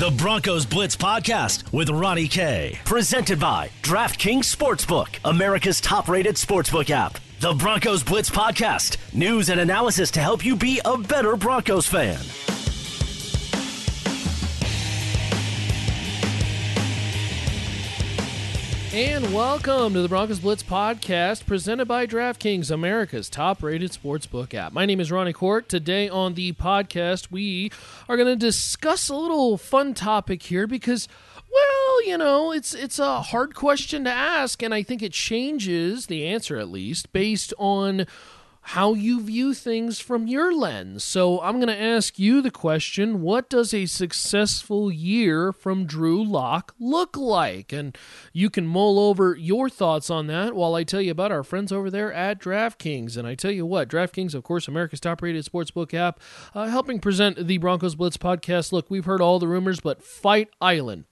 The Broncos Blitz Podcast with Ronnie K. Presented by DraftKings Sportsbook, America's top rated sportsbook app. The Broncos Blitz Podcast, news and analysis to help you be a better Broncos fan. And welcome to the Broncos Blitz podcast presented by DraftKings, America's top rated sportsbook app. My name is Ronnie Kohrt. Today on the podcast, we are going to discuss a little fun topic here because. Well, you know, it's it's a hard question to ask, and I think it changes the answer at least based on how you view things from your lens. So I'm going to ask you the question what does a successful year from Drew Lock look like? And you can mull over your thoughts on that while I tell you about our friends over there at DraftKings. And I tell you what, DraftKings, of course, America's top rated sportsbook app, uh, helping present the Broncos Blitz podcast. Look, we've heard all the rumors, but Fight Island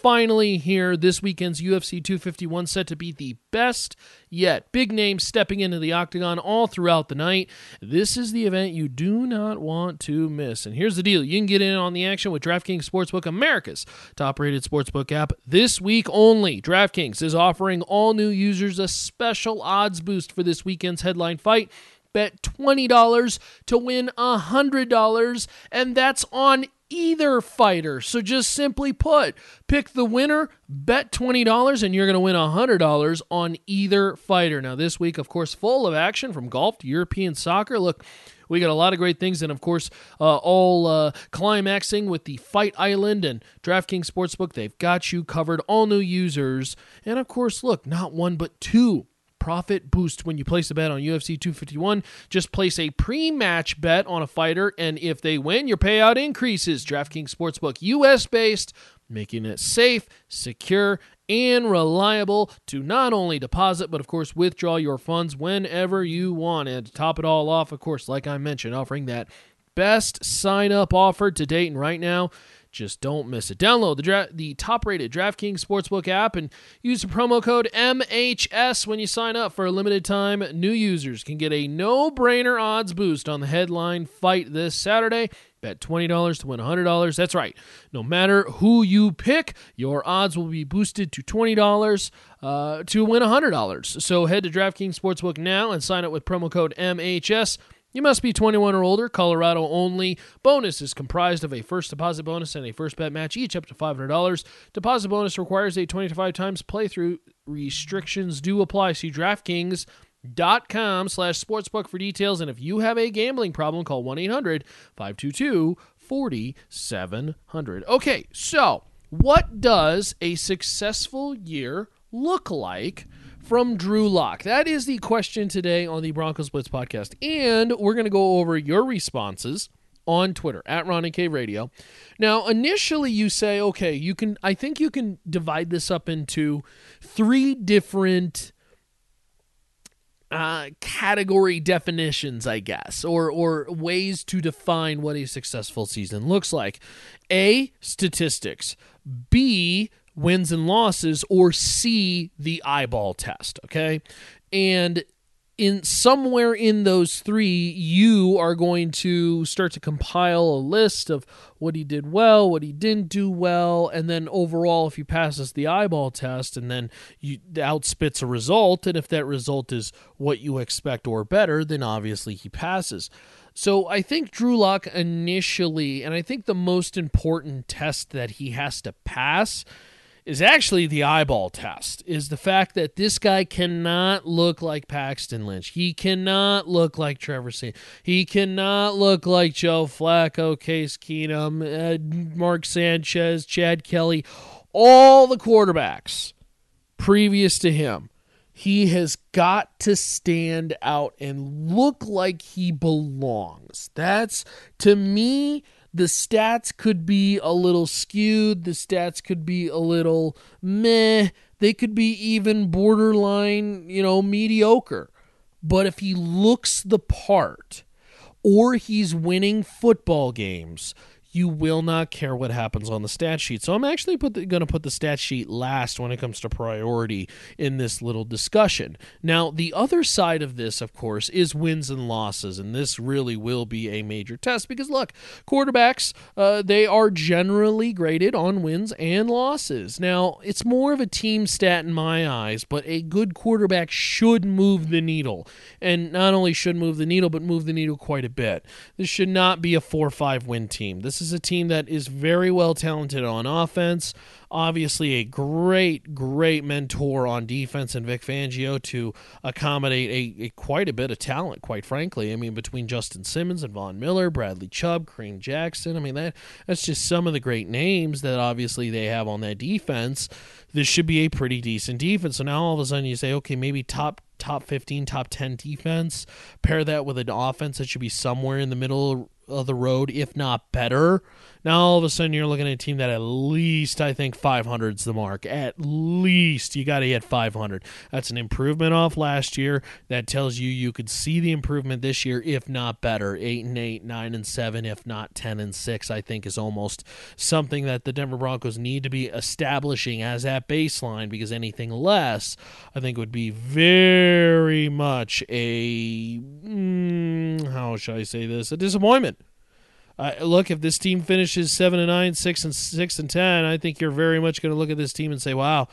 finally here this weekend's UFC 251 set to be the best yet. Big names stepping into the octagon all throughout the night. This is the event you do not want to miss. And here's the deal you can get in on the action with DraftKings Sportsbook, America's top rated sportsbook app. This week only, DraftKings is offering all new users a special odds boost for this weekend's headline fight bet $20 to win $100, and that's on either fighter. So just simply put, pick the winner, bet $20, and you're going to win $100 on either fighter. Now, this week, of course, full of action from golf to European soccer. Look, we got a lot of great things, and of course, uh, all uh, climaxing with the Fight Island and DraftKings Sportsbook. They've got you covered, all new users. And of course, look, not one, but two profit boost when you place a bet on UFC 251. Just place a pre match bet on a fighter, and if they win, your payout increases. DraftKings Sportsbook, US based, making it safe, secure, and reliable to not only deposit, but of course, withdraw your funds whenever you want. And to top it all off, of course, like I mentioned, offering that best sign up offer to date. And right now, just don't miss it. Download the dra- the top-rated DraftKings Sportsbook app and use the promo code MHS when you sign up for a limited time. New users can get a no-brainer odds boost on the headline fight this Saturday. Bet $20 to win $100. That's right. No matter who you pick, your odds will be boosted to $20 uh, to win $100. So head to DraftKings Sportsbook now and sign up with promo code MHS. You must be 21 or older, Colorado only. Bonus is comprised of a first deposit bonus and a first bet match, each up to $500. Deposit bonus requires a 25 times playthrough. Restrictions do apply. See DraftKings.com slash sportsbook for details. And if you have a gambling problem, call 1 800 522 4700. Okay, so what does a successful year look like? From Drew Lock? That is the question today on the Broncos Blitz podcast. And we're going to go over your responses on Twitter at Ronnie K Radio. Now, initially you say, okay, you can I think you can divide this up into three different uh, category definitions, I guess, or or ways to define what a successful season looks like. A statistics. B wins and losses or C the eyeball test, okay? And in somewhere in those three, you are going to start to compile a list of what he did well, what he didn't do well, and then overall, if he passes the eyeball test, and then you outspits a result, and if that result is what you expect or better, then obviously he passes. So I think Drew Lock initially, and I think the most important test that he has to pass is actually the eyeball test is the fact that this guy cannot look like Paxton Lynch. He cannot look like Trevor Siemian. He cannot look like Joe Flacco, Case Keenum, uh, Mark Sanchez, Chad Kelly, all the quarterbacks previous to him. He has got to stand out and look like he belongs. That's to me the stats could be a little skewed, the stats could be a little meh, they could be even borderline, you know, mediocre. But if he looks the part or he's winning football games, you will not care what happens on the stat sheet. So I'm actually going to put the stat sheet last when it comes to priority in this little discussion. Now, the other side of this, of course, is wins and losses, and this really will be a major test because look, quarterbacks uh, they are generally graded on wins and losses. Now, it's more of a team stat in my eyes, but a good quarterback should move the needle, and not only should move the needle, but move the needle quite a bit. This should not be a four-five win team. This is a team that is very well talented on offense. Obviously, a great, great mentor on defense and Vic Fangio to accommodate a, a, quite a bit of talent. Quite frankly, I mean, between Justin Simmons and Von Miller, Bradley Chubb, Kareem Jackson. I mean, that that's just some of the great names that obviously they have on that defense. This should be a pretty decent defense. So now all of a sudden you say, okay, maybe top top 15, top 10 defense. Pair that with an offense that should be somewhere in the middle of the road, if not better. Now all of a sudden you're looking at a team that at least I think 500 is the mark. At least you got to hit 500. That's an improvement off last year. That tells you you could see the improvement this year, if not better. Eight and eight, nine and seven, if not 10 and six. I think is almost something that the Denver Broncos need to be establishing as that baseline because anything less, I think, would be very much a mm, how should I say this? A disappointment. Uh, look, if this team finishes seven and nine, six and six and ten, I think you're very much going to look at this team and say, "Wow,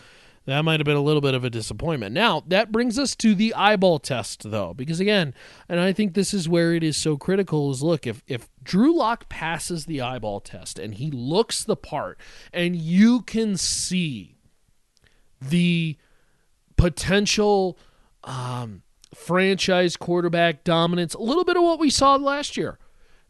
that might have been a little bit of a disappointment." Now, that brings us to the eyeball test, though, because again, and I think this is where it is so critical: is look if if Drew Lock passes the eyeball test and he looks the part, and you can see the potential um, franchise quarterback dominance, a little bit of what we saw last year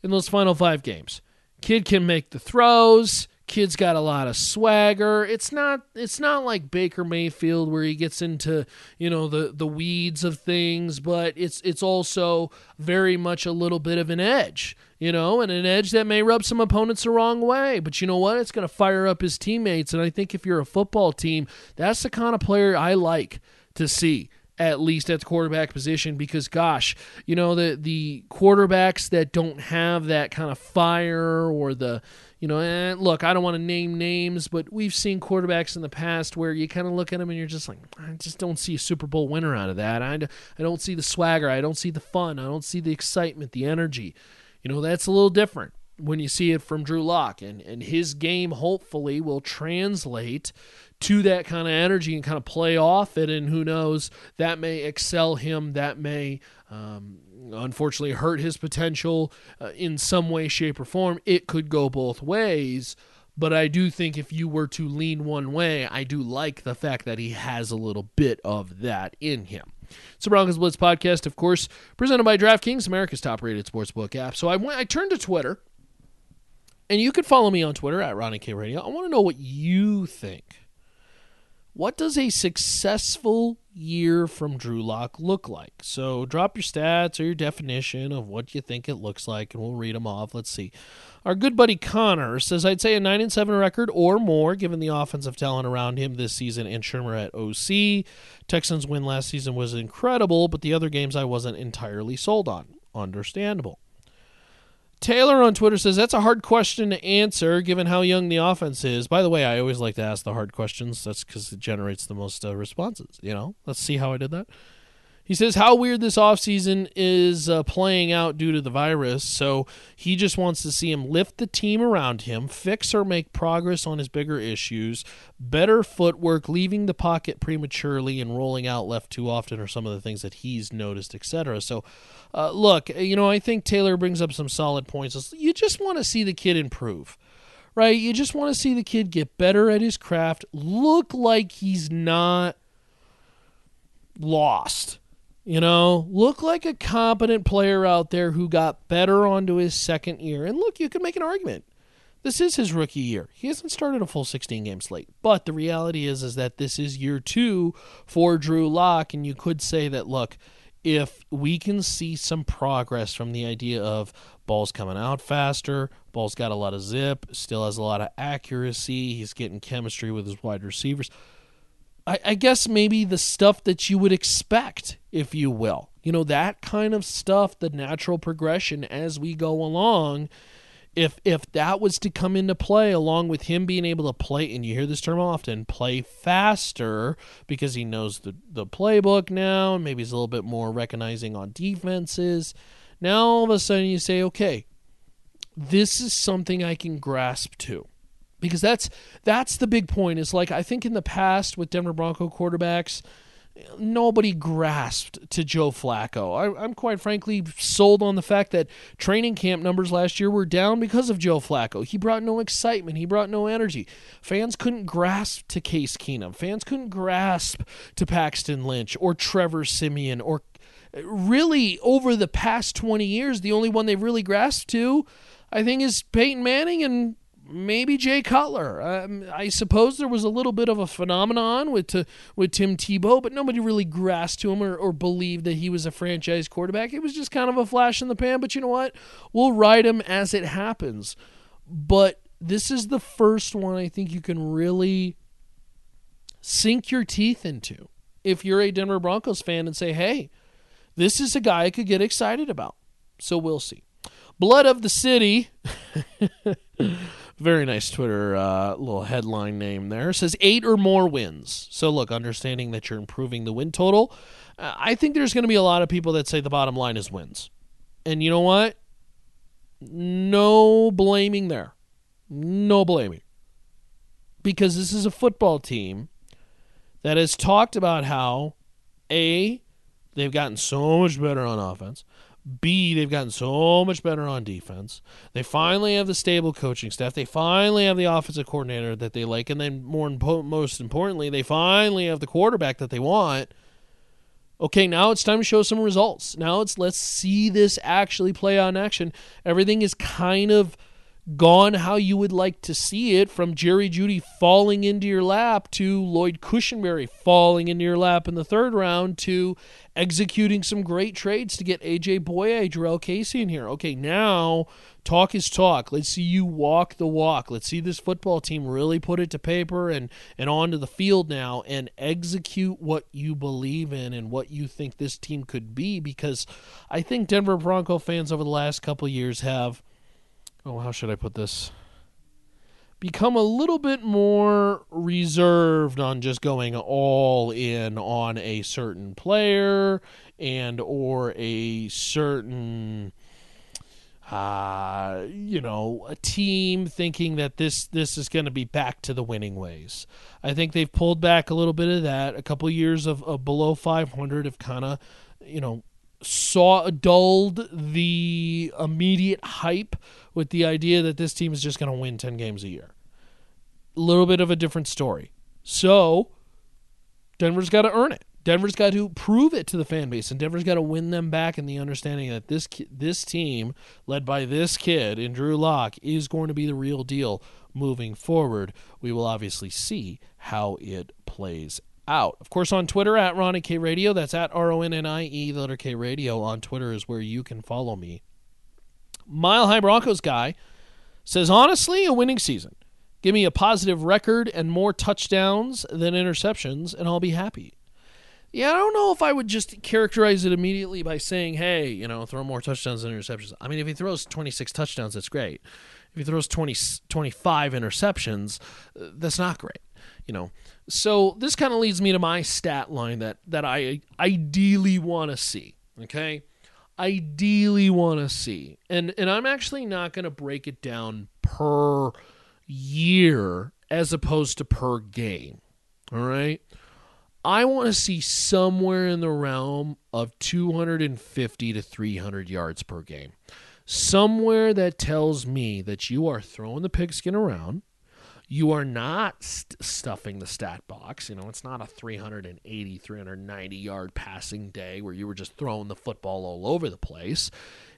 in those final five games. Kid can make the throws. Kid's got a lot of swagger. It's not it's not like Baker Mayfield where he gets into, you know, the the weeds of things, but it's it's also very much a little bit of an edge, you know, and an edge that may rub some opponents the wrong way. But you know what? It's going to fire up his teammates and I think if you're a football team, that's the kind of player I like to see at least at the quarterback position because gosh you know the the quarterbacks that don't have that kind of fire or the you know eh, look i don't want to name names but we've seen quarterbacks in the past where you kind of look at them and you're just like i just don't see a super bowl winner out of that. I, I don't see the swagger. I don't see the fun. I don't see the excitement the energy. You know that's a little different when you see it from Drew Lock and and his game hopefully will translate to that kind of energy and kind of play off it. And who knows, that may excel him, that may um, unfortunately hurt his potential uh, in some way, shape, or form. It could go both ways. But I do think if you were to lean one way, I do like the fact that he has a little bit of that in him. It's the Broncos Blitz podcast, of course, presented by DraftKings, America's top-rated sportsbook app. So I went, I turned to Twitter, and you can follow me on Twitter at Ronnie K Radio. I want to know what you think what does a successful year from Drew Lock look like? So drop your stats or your definition of what you think it looks like, and we'll read them off. Let's see. Our good buddy Connor says, I'd say a 9 and 7 record or more, given the offensive talent around him this season and Shurmur at OC. Texans win last season was incredible, but the other games I wasn't entirely sold on. Understandable. Taylor on Twitter says that's a hard question to answer given how young the offense is. By the way, I always like to ask the hard questions. That's because it generates the most uh, responses. You know, let's see how I did that. He says how weird this offseason is uh, playing out due to the virus. So he just wants to see him lift the team around him, fix or make progress on his bigger issues, better footwork, leaving the pocket prematurely and rolling out left too often are some of the things that he's noticed, etc. So, uh, look, you know, I think Taylor brings up some solid points. You just want to see the kid improve right? You just want to see the kid get better at his craft, look like he's not lost. You know, look like a competent player out there who got better onto his second year. And look, you can make an argument. This is his rookie year. He hasn't started a full 16 game slate. But the reality is is that this is year 2 for Drew Lock and you could say that look, if we can see some progress from the idea of balls coming out faster, ball's got a lot of zip, still has a lot of accuracy, he's getting chemistry with his wide receivers I, I guess maybe the stuff that you would expect, if you will. You know, that kind of stuff, the natural progression as we go along if if that was to come into play along with him being able to play and you hear this term often play faster because he knows the the playbook now and maybe he's a little bit more recognizing on defenses now all of a sudden you say okay this is something I can grasp too because that's that's the big point is like I think in the past with Denver Bronco quarterbacks nobody grasped to Joe Flacco. I, am quite frankly sold on the fact that training camp numbers last year were down because of Joe Flacco. He brought no excitement, he brought no energy. Fans couldn't grasp to Case Keenum, fans couldn't grasp to Paxton Lynch or Trevor Siemian or really over the past 20 years, the only one they've really grasped to, I think, is Peyton Manning and maybe Jay Cutler. Um, I suppose there was a little bit of a phenomenon with to, with Tim Tebow, but nobody really grasped to him or, or believed that he was a franchise quarterback. It was just kind of a flash in the pan. But you know what? We'll ride him as it happens. But this is the first one I think you can really sink your teeth into if you're a Denver Broncos fan and say, hey, this is a guy I could get excited about. So we'll see. Blood of the City. Very nice Twitter uh, little headline name there. It says eight or more wins. So, look, understanding that you're improving the win total, uh, I think there's going to be a lot of people that say the bottom line is wins. And you know what? No blaming there. No blaming. Because this is a football team that has talked about how, A, they've gotten so much better on offense. B, they've gotten so much better on defense. They finally have the stable coaching staff. They finally have the offensive coordinator that they like, and then more impo- most importantly, they finally have the quarterback that they want. Okay, now it's time to show some results. Now it's let's see this actually play on action. Everything is kind of gone how you would like to see it from Jerry Jeudy falling into your lap to Lloyd Cushenberry falling into your lap in the third round to executing some great trades to get AJ Bouye, Jurrell Casey in here. Okay, now talk is talk. Let's see you walk the walk. Let's see this football team really put it to paper and, and onto the field now and execute what you believe in and what you think this team could be because I think Denver Bronco fans over the last couple years have – oh, how should I put this? Become a little bit more reserved on just going all in on a certain player and or a certain uh, you know, a team thinking that this this is going to be back to the winning ways. I think they've pulled back a little bit of that. A couple years of, of below 500 have kind of, you know, saw dulled the immediate hype with the idea that this team is just going to win 10 games a year. A little bit of a different story. So, Denver's got to earn it. Denver's got to prove it to the fan base, and Denver's got to win them back in the understanding that this this team, led by this kid in Drew Lock, is going to be the real deal moving forward. We will obviously see how it plays out. Of course, on Twitter at Ronnie K Radio. That's at R O N N I E, the letter K Radio. On Twitter is where you can follow me. Mile High Broncos guy says, honestly, a winning season. Give me a positive record and more touchdowns than interceptions, and I'll be happy. Yeah, I don't know if I would just characterize it immediately by saying, hey, you know, throw more touchdowns than interceptions. I mean, if he throws 26 touchdowns, that's great. If he throws 20, 25 interceptions, uh, that's not great you know. So this kind of leads me to my stat line that that I ideally want to see. Okay, ideally want to see, and and I'm actually not going to break it down per year as opposed to per game. All right. I want to see somewhere in the realm of 250 to 300 yards per game. Somewhere that tells me that you are throwing the pigskin around, you are not st- stuffing the stat box. You know, it's not a 380, 390 yard passing day where you were just throwing the football all over the place.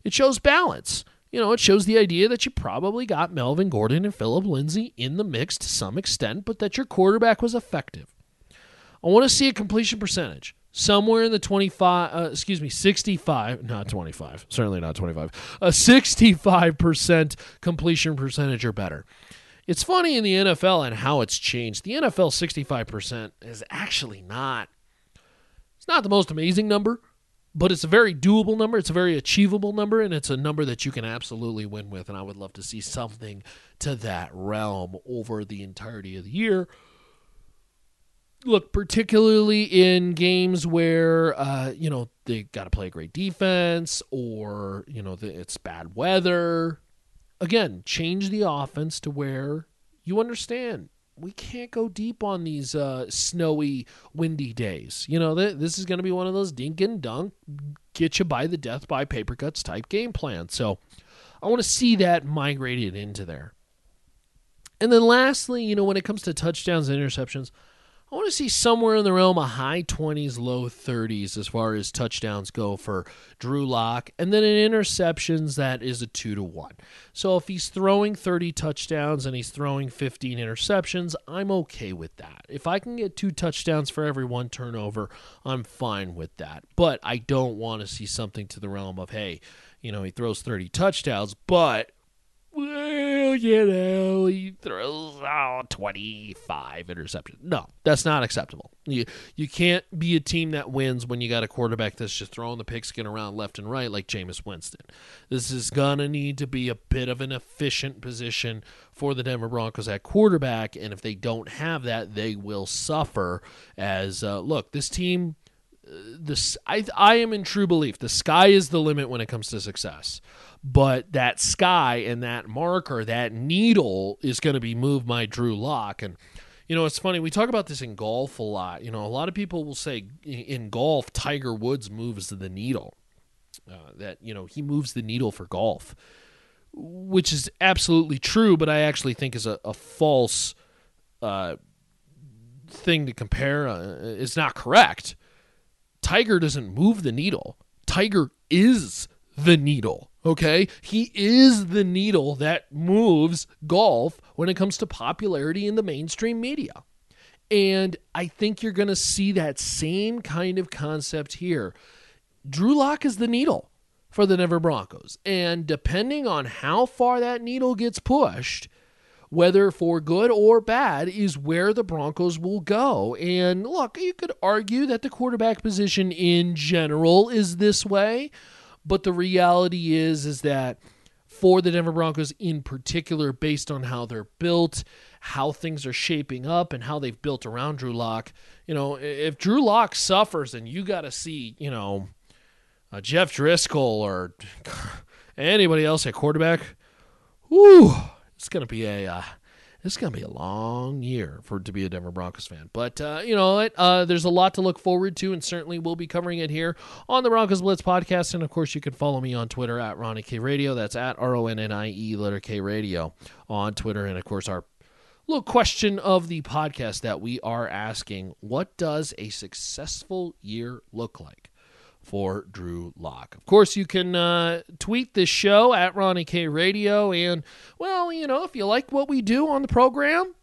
It shows balance. You know, it shows the idea that you probably got Melvin Gordon and Phillip Lindsay in the mix to some extent, but that your quarterback was effective. I want to see a completion percentage somewhere in the 25 uh, excuse me 65 not 25 certainly not 25 a 65% completion percentage or better it's funny in the NFL and how it's changed. The NFL 65% is actually not it's not the most amazing number, but it's a very doable number. It's a very achievable number, and it's a number that you can absolutely win with. And I would love to see something to that realm over the entirety of the year. Look, particularly in games where uh, you know they got to play a great defense, or you know it's bad weather. Again, change the offense to where you understand we can't go deep on these uh, snowy, windy days. You know, th- this is going to be one of those dink and dunk, get you by the death by paper cuts type game plan. So I want to see that migrated into there. And then lastly, you know, when it comes to touchdowns and interceptions, I want to see somewhere in the realm of high 20s, low 30s as far as touchdowns go for Drew Lock. And then in interceptions, that is a 2 to 1. So if he's throwing 30 touchdowns and he's throwing 15 interceptions, I'm okay with that. If I can get two touchdowns for every one turnover, I'm fine with that. But I don't want to see something to the realm of, hey, you know, he throws 30 touchdowns, but well, you know, he throws oh, 25 interceptions. No, that's not acceptable. You you can't be a team that wins when you got a quarterback that's just throwing the pigskin around left and right like Jameis Winston. This is gonna need to be a bit of an efficient position for the Denver Broncos at quarterback, and if they don't have that, they will suffer. As uh, look, this team this I I am in true belief the sky is the limit when it comes to success but that sky and that marker, that needle is going to be moved by Drew Lock. And, you know, it's funny. We talk about this in golf a lot. You know, a lot of people will say in golf, Tiger Woods moves the needle. Uh, that, you know, he moves the needle for golf, which is absolutely true, but I actually think is a, a false uh, thing to compare. Uh, it's not correct. Tiger doesn't move the needle. Tiger is the needle. Okay. He is the needle that moves golf when it comes to popularity in the mainstream media. And I think you're going to see that same kind of concept here. Drew Lock is the needle for the Denver Broncos. And depending on how far that needle gets pushed, whether for good or bad, is where the Broncos will go. And look, you could argue that the quarterback position in general is this way. But the reality is is that for the Denver Broncos in particular, based on how they're built, how things are shaping up, and how they've built around Drew Lock, you know, if Drew Lock suffers, and you got to see, you know, uh, Jeff Driskel or anybody else at quarterback, whoo, it's going to be a uh, is going to be a long year for to be a Denver Broncos fan. But uh, you know, uh, there's a lot to look forward to, and certainly we'll be covering it here on the Broncos Blitz podcast. And of course, you can follow me on Twitter at Ronnie K Radio. That's at R O N N I E letter K Radio on Twitter, and of course our little question of the podcast that we are asking: What does a successful year look like? For Drew Lock. Of course, you can uh, tweet this show at Ronnie K Radio. And, well, you know, if you like what we do on the program,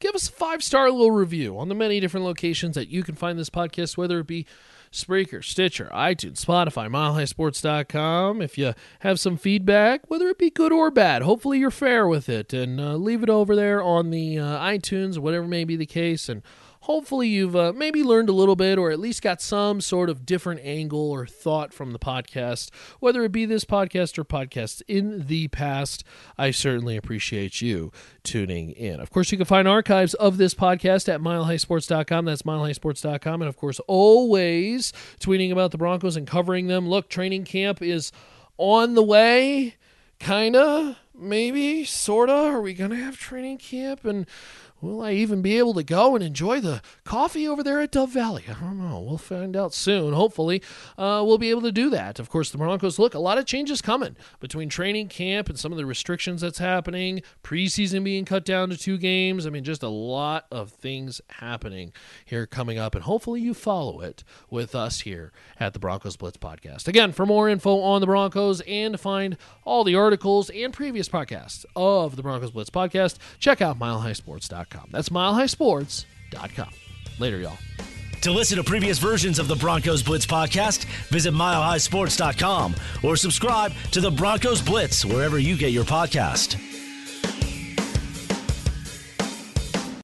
give us a five star little review on the many different locations that you can find this podcast, whether it be Spreaker, Stitcher, iTunes, Spotify, MileHighSports.com. If you have some feedback, whether it be good or bad, hopefully you're fair with it, and uh, leave it over there on the uh, iTunes, whatever may be the case, and hopefully you've uh, maybe learned a little bit or at least got some sort of different angle or thought from the podcast, whether it be this podcast or podcasts in the past. I certainly appreciate you tuning in. Of course, you can find archives of this podcast at milehighsports.com. That's milehighsports.com. And of course, always tweeting about the Broncos and covering them. Look, training camp is on the way, kind of, maybe, sort of. Are we to have training camp? And Will I even be able to go and enjoy the coffee over there at Dove Valley? I don't know. We'll find out soon. Hopefully, uh, we'll be able to do that. Of course, the Broncos look a lot of changes coming between training camp and some of the restrictions that's happening. Preseason being cut down to two games. I mean, just a lot of things happening here coming up, and hopefully, you follow it with us here at the Broncos Blitz podcast. Again, for more info on the Broncos and to find all the articles and previous podcasts of the Broncos Blitz podcast, check out milehighsports.com. That's milehighsports.com. Later, y'all. To listen to previous versions of the Broncos Blitz podcast, visit milehighsports.com or subscribe to the Broncos Blitz wherever you get your podcast.